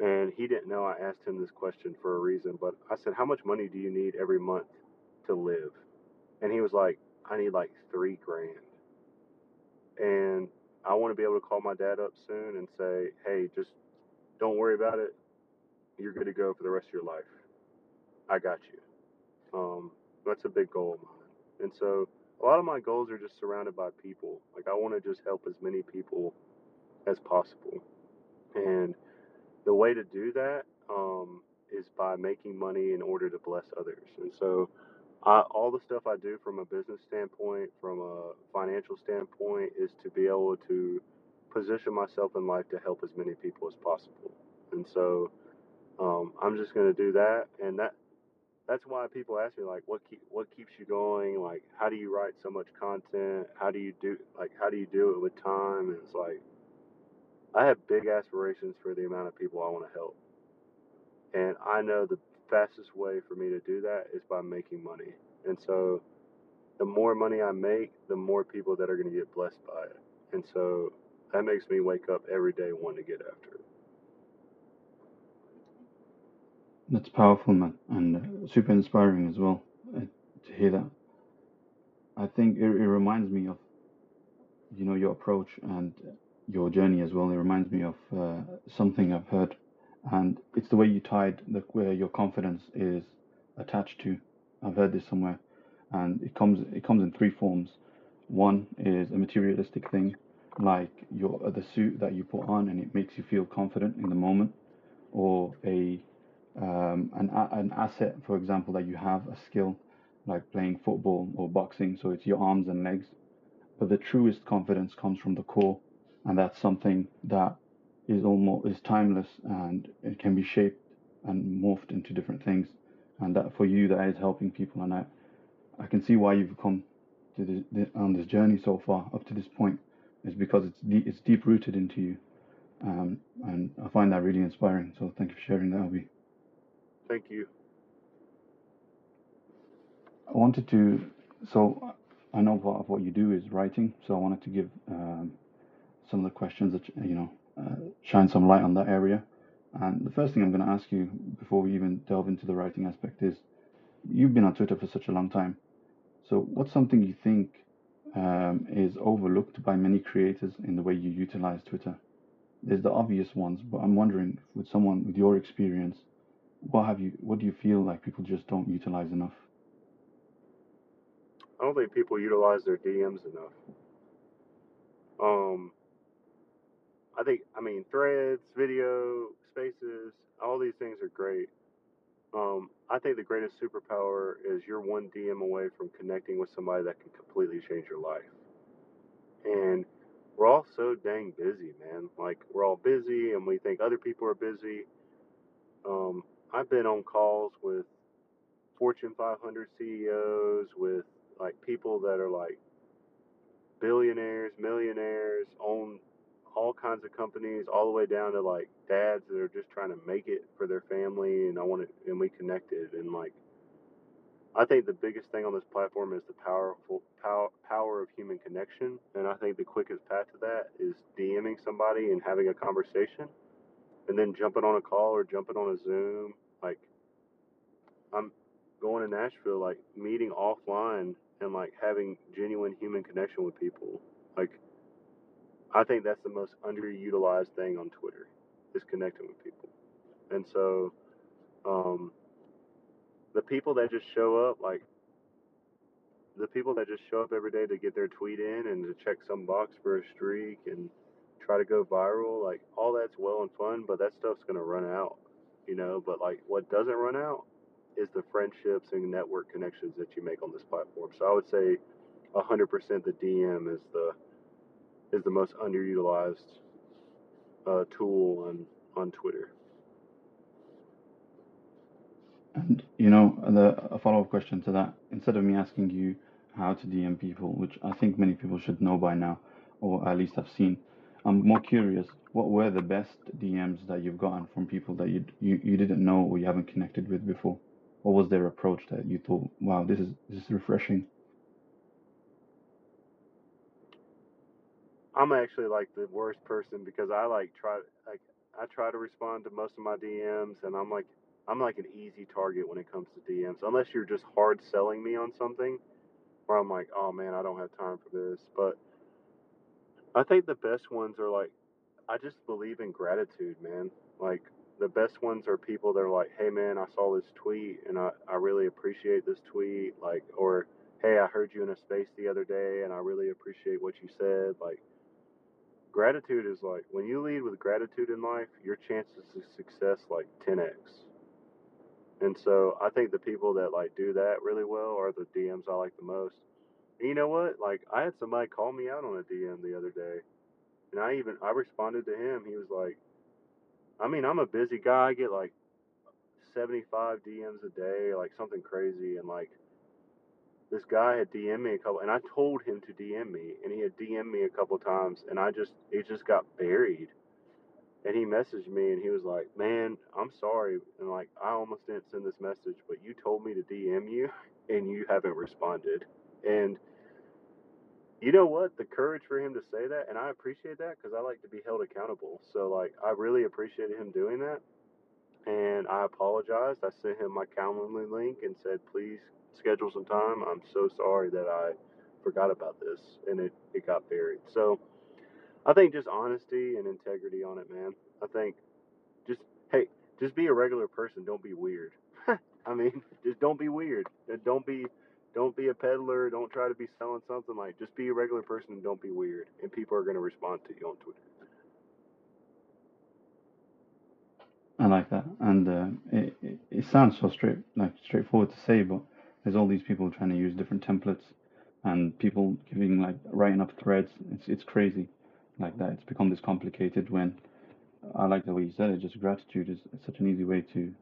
and he didn't know I asked him this question for a reason. But I said, "How much money do you need every month to live?" And he was like, "I need like three grand." And I want to be able to call my dad up soon and say, "Hey, just don't worry about it. You're good to go for the rest of your life. I got you." Um, that's a big goal of mine. And so a lot of my goals are just surrounded by people. Like I want to just help as many people as possible. And the way to do that um, is by making money in order to bless others. And so I, all the stuff I do from a business standpoint, from a financial standpoint, is to be able to position myself in life to help as many people as possible. And so um, I'm just going to do that. And that that's why people ask me like, what keep what keeps you going? Like, how do you write so much content? How do you do like how do you do it with time? And it's like I have big aspirations for the amount of people I want to help. And I know the fastest way for me to do that is by making money. And so the more money I make, the more people that are going to get blessed by it. And so that makes me wake up every day wanting to get after it. That's powerful, man, and uh, super inspiring as well uh, to hear that. I think it, it reminds me of, you know, your approach and your journey as well. It reminds me of uh, something I've heard, and it's the way you tied the where your confidence is attached to. I've heard this somewhere, and it comes it comes in three forms. One is a materialistic thing, like your the suit that you put on and it makes you feel confident in the moment, or a um, an, an asset, for example, that you have a skill like playing football or boxing, so it's your arms and legs. But the truest confidence comes from the core, and that's something that is almost is timeless and it can be shaped and morphed into different things. And that for you, that is helping people, and I, I can see why you've come to this, on this journey so far up to this point, is because it's deep, it's deep rooted into you, um, and I find that really inspiring. So thank you for sharing that, LB. Thank you. I wanted to, so I know part of what you do is writing, so I wanted to give um, some of the questions that, you know, uh, shine some light on that area. And the first thing I'm going to ask you before we even delve into the writing aspect is you've been on Twitter for such a long time. So, what's something you think um, is overlooked by many creators in the way you utilize Twitter? There's the obvious ones, but I'm wondering with someone with your experience, what have you? What do you feel like people just don't utilize enough? I don't think people utilize their DMs enough. Um, I think, I mean, threads, video, spaces, all these things are great. Um, I think the greatest superpower is you're one DM away from connecting with somebody that can completely change your life. And we're all so dang busy, man. Like, we're all busy and we think other people are busy. Um, I've been on calls with Fortune 500 CEOs, with like people that are like billionaires, millionaires, own all kinds of companies, all the way down to like dads that are just trying to make it for their family. And I want to, and we connected. And like, I think the biggest thing on this platform is the powerful power, power of human connection. And I think the quickest path to that is DMing somebody and having a conversation and then jumping on a call or jumping on a Zoom. Like, I'm going to Nashville, like meeting offline and like having genuine human connection with people. Like, I think that's the most underutilized thing on Twitter is connecting with people. And so, um, the people that just show up, like the people that just show up every day to get their tweet in and to check some box for a streak and try to go viral, like all that's well and fun, but that stuff's gonna run out, you know. But like what doesn't run out is the friendships and network connections that you make on this platform. So I would say 100% the DM is the is the most underutilized uh, tool on on Twitter. And you know, the a follow-up question to that, instead of me asking you how to DM people, which I think many people should know by now, or at least have seen, I'm more curious, what were the best DMs that you've gotten from people that you you, you didn't know or you haven't connected with before? What was their approach that you thought, wow, this is this is refreshing? I'm actually like the worst person because I like try like I try to respond to most of my DMs and I'm like I'm like an easy target when it comes to DMs unless you're just hard selling me on something where I'm like, "Oh man, I don't have time for this." But I think the best ones are like I just believe in gratitude, man. Like the best ones are people that are like, "Hey man, I saw this tweet and I I really appreciate this tweet." Like or, "Hey, I heard you in a space the other day and I really appreciate what you said." Like gratitude is like when you lead with gratitude in life, your chances of success like 10x. And so I think the people that like do that really well are the DMs I like the most. And you know what? Like I had somebody call me out on a DM the other day, and I even I responded to him. He was like, I mean, I'm a busy guy. I get like 75 DMs a day, like something crazy, and like this guy had DM me a couple, and I told him to DM me, and he had DM me a couple times, and I just it just got buried and he messaged me and he was like, "Man, I'm sorry." And like, I almost didn't send this message, but you told me to DM you and you haven't responded. And you know what? The courage for him to say that, and I appreciate that because I like to be held accountable. So like, I really appreciated him doing that. And I apologized. I sent him my Calendly link and said, "Please schedule some time. I'm so sorry that I forgot about this and it it got buried." So I think just honesty and integrity on it, man. I think just hey, just be a regular person. Don't be weird. I mean, just don't be weird. Don't be don't be a peddler. Don't try to be selling something like. Just be a regular person and don't be weird. And people are going to respond to you on Twitter. I like that, and uh, it, it it sounds so straight like straightforward to say, but there's all these people trying to use different templates, and people giving like writing up threads. It's it's crazy like that. It's become this complicated when I like the way you said it. Just gratitude is such an easy way to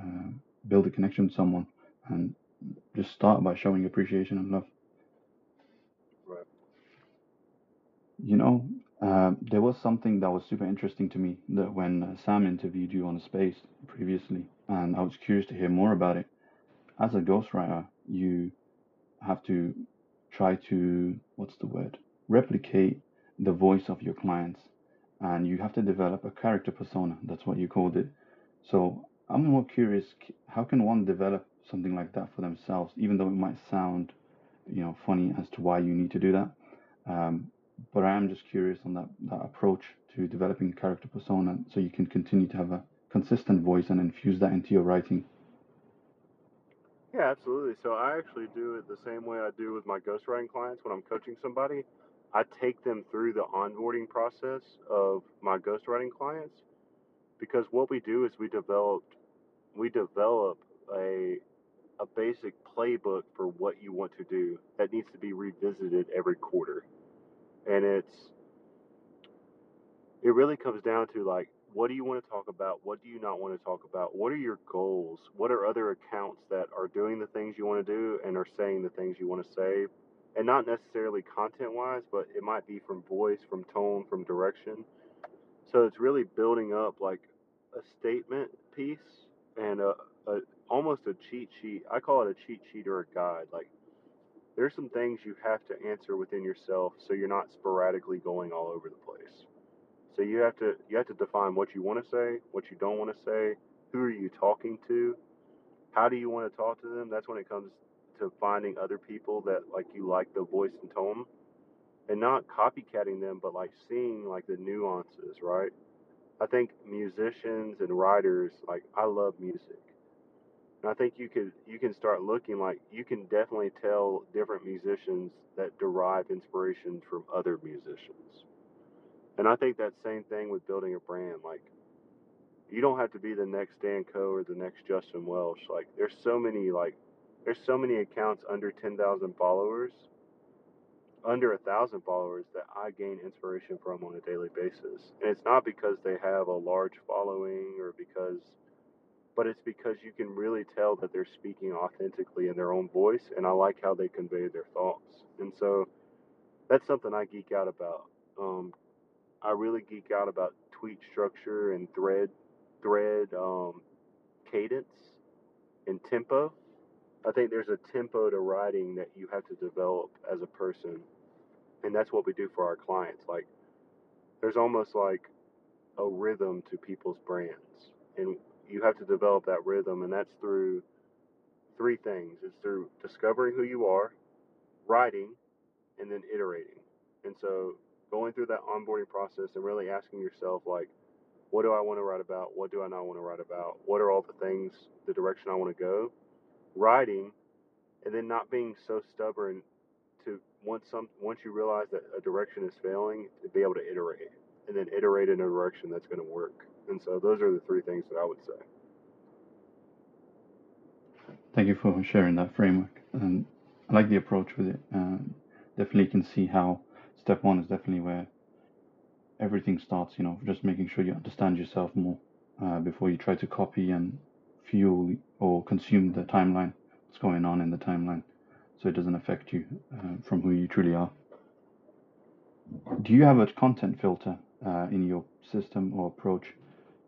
uh, build a connection with someone and just start by showing appreciation and love. Right. You know, uh, there was something that was super interesting to me that when uh, Sam interviewed you on space previously, and I was curious to hear more about it. As a ghostwriter, you have to try to, what's the word, replicate the voice of your clients and you have to develop a character persona. That's what you called it. So I'm more curious, how can one develop something like that for themselves, even though it might sound, you know, funny as to why you need to do that. Um, but I am just curious on that, that approach to developing character persona so you can continue to have a consistent voice and infuse that into your writing. Yeah, absolutely. So I actually do it the same way I do with my ghostwriting clients when I'm coaching somebody. I take them through the onboarding process of my ghostwriting clients because what we do is we develop we develop a a basic playbook for what you want to do that needs to be revisited every quarter. And it's it really comes down to like what do you want to talk about? What do you not want to talk about? What are your goals? What are other accounts that are doing the things you want to do and are saying the things you want to say? and not necessarily content wise, but it might be from voice, from tone, from direction. So it's really building up like a statement piece and a, a almost a cheat sheet. I call it a cheat sheet or a guide. Like there's some things you have to answer within yourself so you're not sporadically going all over the place. So you have to you have to define what you want to say, what you don't want to say, who are you talking to, how do you want to talk to them. That's when it comes to finding other people that like you like the voice and tone and not copycatting them but like seeing like the nuances right i think musicians and writers like i love music and i think you could you can start looking like you can definitely tell different musicians that derive inspiration from other musicians and i think that same thing with building a brand like you don't have to be the next Dan Koe or the next Justin Welsh. Like there's so many like there's so many accounts under 10,000 followers, under a thousand followers that I gain inspiration from on a daily basis. And it's not because they have a large following or because, but it's because you can really tell that they're speaking authentically in their own voice. And I like how they convey their thoughts. And so that's something I geek out about. Um, I really geek out about tweet structure and thread thread um, cadence and tempo. I think there's a tempo to writing that you have to develop as a person, and that's what we do for our clients. Like, there's almost like a rhythm to people's brands, and you have to develop that rhythm, and that's through three things. It's through discovering who you are, writing, and then iterating. And so, going through that onboarding process and really asking yourself, like, what do I want to write about? What do I not want to write about? What are all the things, the direction I want to go? Writing, and then not being so stubborn to once some once you realize that a direction is failing, to be able to iterate and then iterate in a direction that's going to work. And so those are the three things that I would say. Thank you for sharing that framework. And I like the approach with it. Um, definitely can see how step one is definitely where everything starts, you know, just making sure you understand yourself more uh, before you try to copy and fuel or consume the timeline, what's going on in the timeline, so it doesn't affect you uh, from who you truly are. Do you have a content filter uh, in your system or approach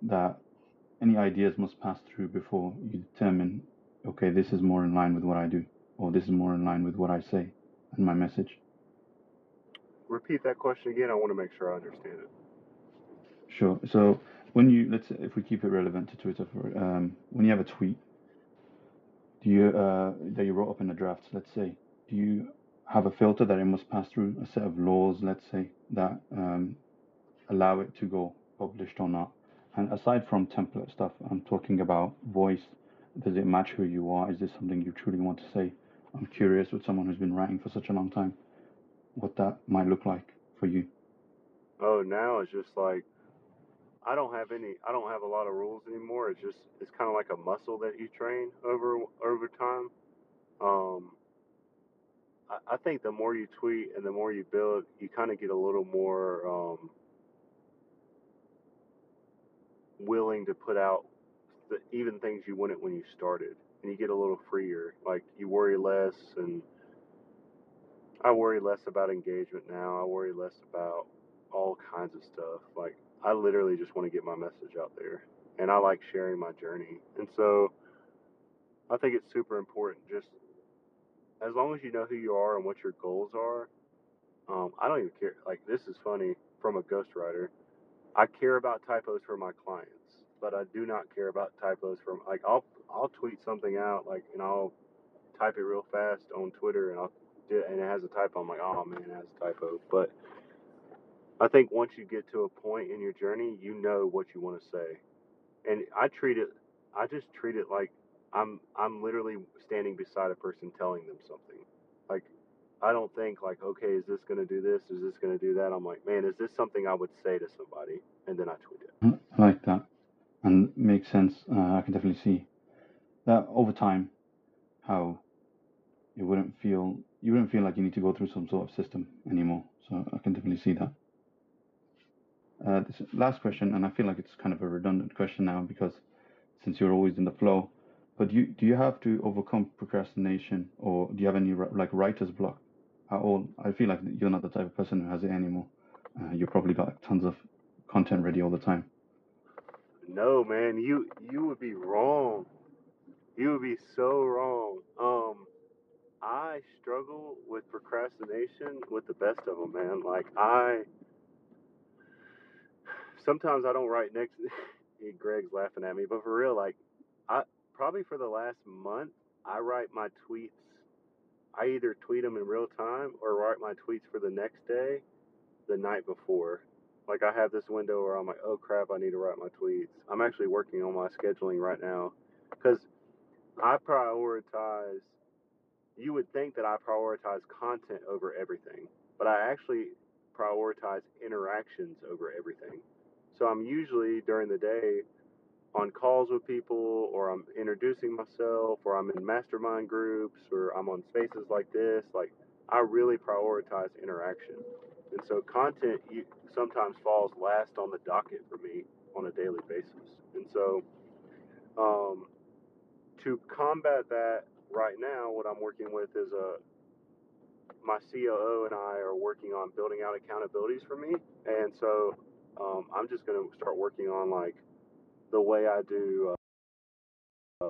that any ideas must pass through before you determine, okay, this is more in line with what I do, or this is more in line with what I say and my message? repeat that question again? I want to make sure I understand it. Sure. So when you let's if we keep it relevant to Twitter, for, um, when you have a tweet, do you uh, that you wrote up in the drafts, let's say, do you have a filter that it must pass through a set of laws, let's say, that um, allow it to go published or not? And aside from template stuff, I'm talking about voice. Does it match who you are? Is this something you truly want to say? I'm curious with someone who's been writing for such a long time what that might look like for you. Oh, now it's just like I don't have any. I don't have a lot of rules anymore. It's just it's kind of like a muscle that you train over over time. Um, I, I think the more you tweet and the more you build, you kind of get a little more um, willing to put out the, even things you wouldn't when you started, and you get a little freer. Like you worry less and I worry less about engagement now. I worry less about all kinds of stuff. Like I literally just want to get my message out there, and I like sharing my journey. And so I think it's super important. Just as long as you know who you are and what your goals are. Um, I don't even care. Like this is funny from a ghostwriter. I care about typos for my clients, but I do not care about typos from like I'll I'll tweet something out like and I'll type it real fast on Twitter and I'll do and it has a typo. I'm like, oh man, it has a typo. But I think once you get to a point in your journey, you know what you want to say. And I treat it, I just treat it like I'm, I'm literally standing beside a person telling them something. I don't think like, okay, is this going to do this? Is this going to do that? I'm like, man, is this something I would say to somebody? And then I tweet it. Mm, I like that, and makes sense. Uh, I can definitely see that over time, how it wouldn't feel you wouldn't feel like you need to go through some sort of system anymore. So I can definitely see that. Uh, this last question, and I feel like it's kind of a redundant question now because since you're always in the flow, but do you do you have to overcome procrastination or do you have any like writer's block at all? I feel like you're not the type of person who has it anymore. Uh, you probably got tons of content ready all the time. No, man, you you would be wrong. You would be so wrong. Um, I struggle with procrastination with the best of them, man. Like I sometimes I don't write next. Greg's laughing at me, but for real, like I probably for the last month, I write my tweets. I either tweet them in real time or write my tweets for the next day, the night before. Like I have this window where I'm like, oh crap, I need to write my tweets. I'm actually working on my scheduling right now because I prioritize you would think that I prioritize content over everything, but I actually prioritize interactions over everything. So I'm usually during the day on calls with people or I'm introducing myself or I'm in mastermind groups or I'm on spaces like this, like I really prioritize interaction. And so content you, sometimes falls last on the docket for me on a daily basis. And so um, to combat that right now, what I'm working with is a my COO and I are working on building out accountabilities for me. And so um, I'm just going to start working on like the way I do, uh,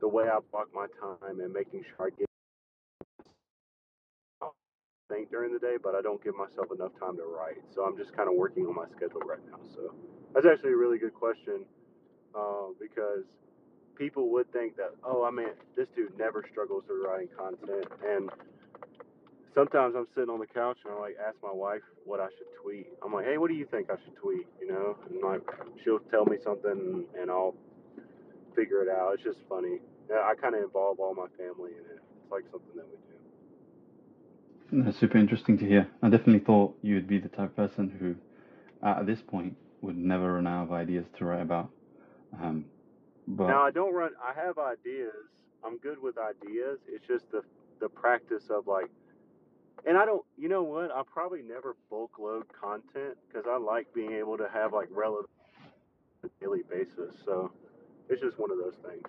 the way I block my time and making sure I get think during the day, but I don't give myself enough time to write. So I'm just kind of working on my schedule right now. So that's actually a really good question uh, because people would think that, oh, I mean, this dude never struggles with writing content. And sometimes I'm sitting on the couch and I like ask my wife what I should tweet. I'm like, hey, what do you think I should tweet? You know, and like she'll tell me something and I'll figure it out. It's just funny. I kind of involve all my family in it. It's like something that we do. That's super interesting to hear. I definitely thought you would be the type of person who, at this point, would never run out of ideas to write about. Um, but now I don't run. I have ideas. I'm good with ideas. It's just the the practice of like and I don't, you know what? I probably never bulk load content because I like being able to have like relevant daily basis. So it's just one of those things.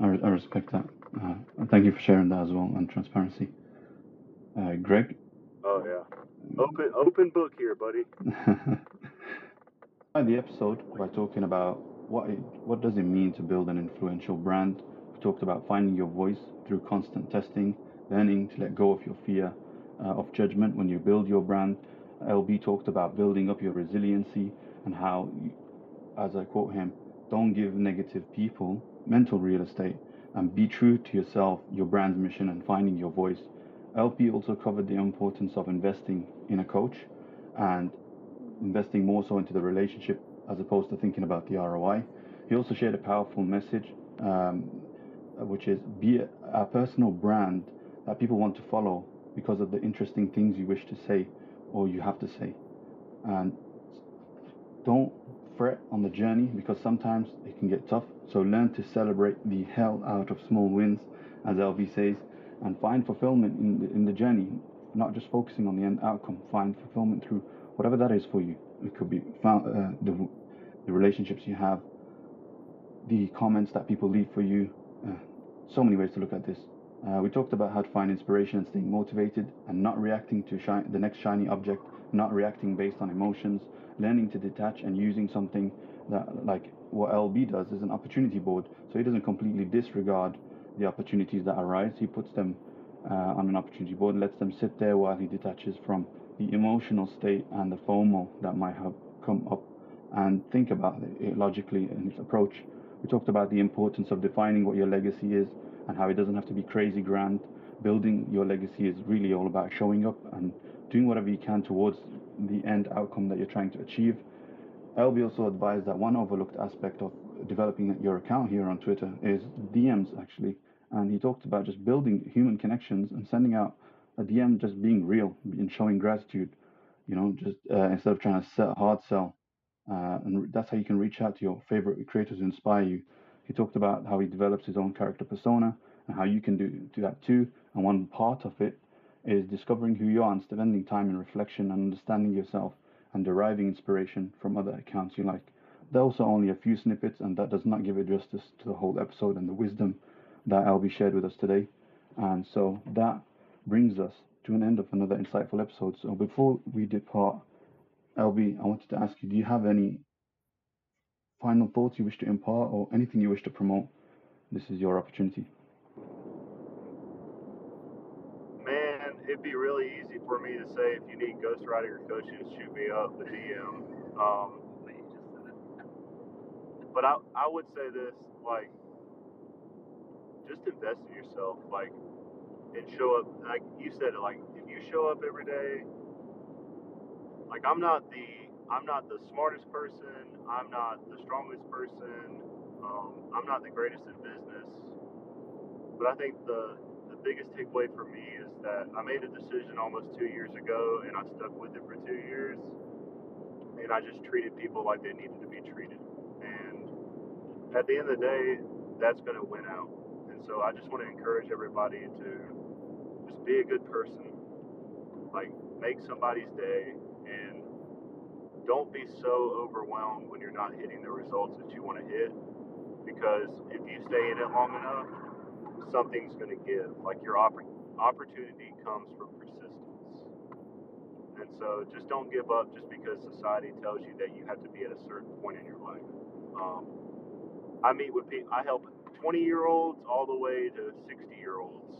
I, I respect that. Uh, thank you for sharing that as well and transparency. Uh, Greg. Oh yeah, open open book here, buddy. the episode by talking about what it, what does it mean to build an influential brand. We talked about finding your voice through constant testing learning to let go of your fear uh, of judgment when you build your brand. LB talked about building up your resiliency and how, you, as I quote him, don't give negative people mental real estate and be true to yourself, your brand's mission, and finding your voice. LB also covered the importance of investing in a coach and investing more so into the relationship as opposed to thinking about the ROI. He also shared a powerful message, um, which is be a, a personal brand that people want to follow because of the interesting things you wish to say or you have to say. And don't fret on the journey because sometimes it can get tough. So learn to celebrate the hell out of small wins, as LB says, and find fulfillment in the, in the journey, not just focusing on the end outcome. Find fulfillment through whatever that is for you. It could be found, uh, the, the relationships you have, the comments that people leave for you. Uh, so many ways to look at this. Uh, we talked about how to find inspiration and staying motivated and not reacting to the next shiny object, not reacting based on emotions, learning to detach and using something that, like what LB does, is an opportunity board. So he doesn't completely disregard the opportunities that arise. He puts them uh, on an opportunity board and lets them sit there while he detaches from the emotional state and the FOMO that might have come up and think about it logically in his approach. We talked about the importance of defining what your legacy is and how it doesn't have to be crazy grand. Building your legacy is really all about showing up and doing whatever you can towards the end outcome that you're trying to achieve. LB also advised that one overlooked aspect of developing your account here on Twitter is DMs actually. And he talked about just building human connections and sending out a DM just being real and showing gratitude, you know, just uh, instead of trying to hard sell. Uh, and that's how you can reach out to your favorite creators who inspire you he talked about how he develops his own character persona and how you can do, do that too. And one part of it is discovering who you are and spending time in reflection and understanding yourself and deriving inspiration from other accounts you like. Those are only a few snippets, and that does not give it justice to the whole episode and the wisdom that LB shared with us today. And so that brings us to an end of another insightful episode. So before we depart, LB, I wanted to ask you, do you have any final thoughts you wish to impart or anything you wish to promote, this is your opportunity. Man, it'd be really easy for me to say if you need ghostwriting or coaching, shoot me up the DM. Um, but I, I would say this, like, just invest in yourself, like, and show up. Like you said, like if you show up every day, like I'm not the I'm not the smartest person. I'm not the strongest person. Um, I'm not the greatest in business. But I think the the biggest takeaway for me is that I made a decision almost two years ago, and I stuck with it for two years. and I just treated people like they needed to be treated. And at the end of the day, that's going to win out. And so I just want to encourage everybody to just be a good person, like make somebody's day, don't be so overwhelmed when you're not hitting the results that you want to hit. Because if you stay in it long enough, something's going to give. Like your opp- opportunity comes from persistence. And so just don't give up just because society tells you that you have to be at a certain point in your life. Um, I meet with people, I help 20 year olds all the way to 60 year olds.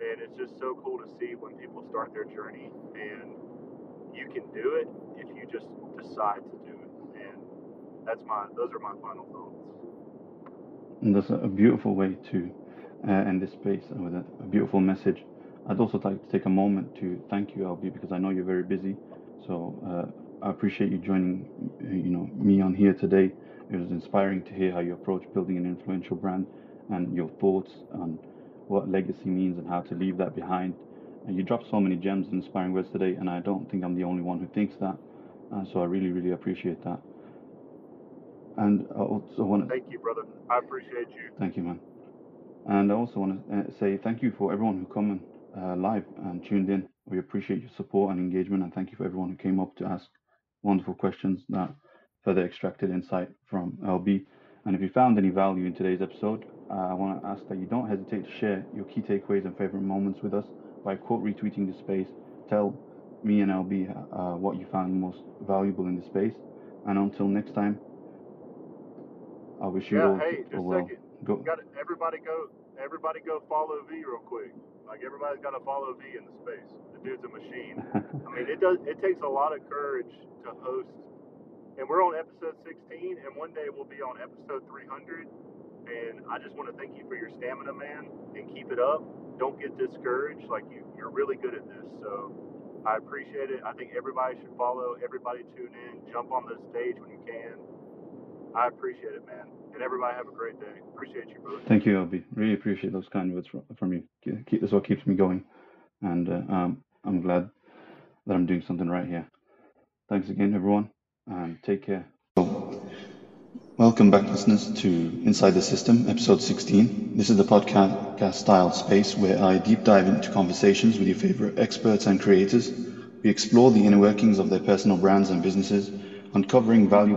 And it's just so cool to see when people start their journey and you can do it if you just decide to do it. And that's my, those are my final thoughts. And that's a beautiful way to uh, end this space with a, a beautiful message. I'd also like to take a moment to thank you, LB, because I know you're very busy. So uh, I appreciate you joining, you know, me on here today. It was inspiring to hear how you approach building an influential brand and your thoughts on what legacy means and how to leave that behind. And you dropped so many gems and inspiring words today, and I don't think I'm the only one who thinks that. Uh, so I really, really appreciate that. And I also want to thank you, brother. I appreciate you. Thank you, man. And I also want to uh, say thank you for everyone who come uh, live and tuned in. We appreciate your support and engagement, and thank you for everyone who came up to ask wonderful questions that further extracted insight from LB. And if you found any value in today's episode, uh, I want to ask that you don't hesitate to share your key takeaways and favorite moments with us by quote retweeting the space. Tell me and LB uh, what you found most valuable in the space. And until next time, I wish you yeah, all hey, just well. Second. Go. Got everybody go. Everybody go follow V real quick. Like everybody's got to follow V in the space. The dude's a machine. I mean, it does. It takes a lot of courage to host and we're on episode 16, and one day we'll be on episode 300. And I just want to thank you for your stamina, man, and keep it up. Don't get discouraged. Like you, you're really good at this. So I appreciate it. I think everybody should follow. Everybody tune in. Jump on the stage when you can. I appreciate it, man. And everybody have a great day. Appreciate you, brother. Thank you, LB. Really appreciate those kind words from, you. Keep this what keeps me going, and uh, um, I'm glad that I'm doing something right here. Thanks again, everyone and take care. Welcome back, listeners, to Inside the System, episode 16. This is the podcast style space where I deep dive into conversations with your favorite experts and creators. We explore the inner workings of their personal brands and businesses, uncovering valuable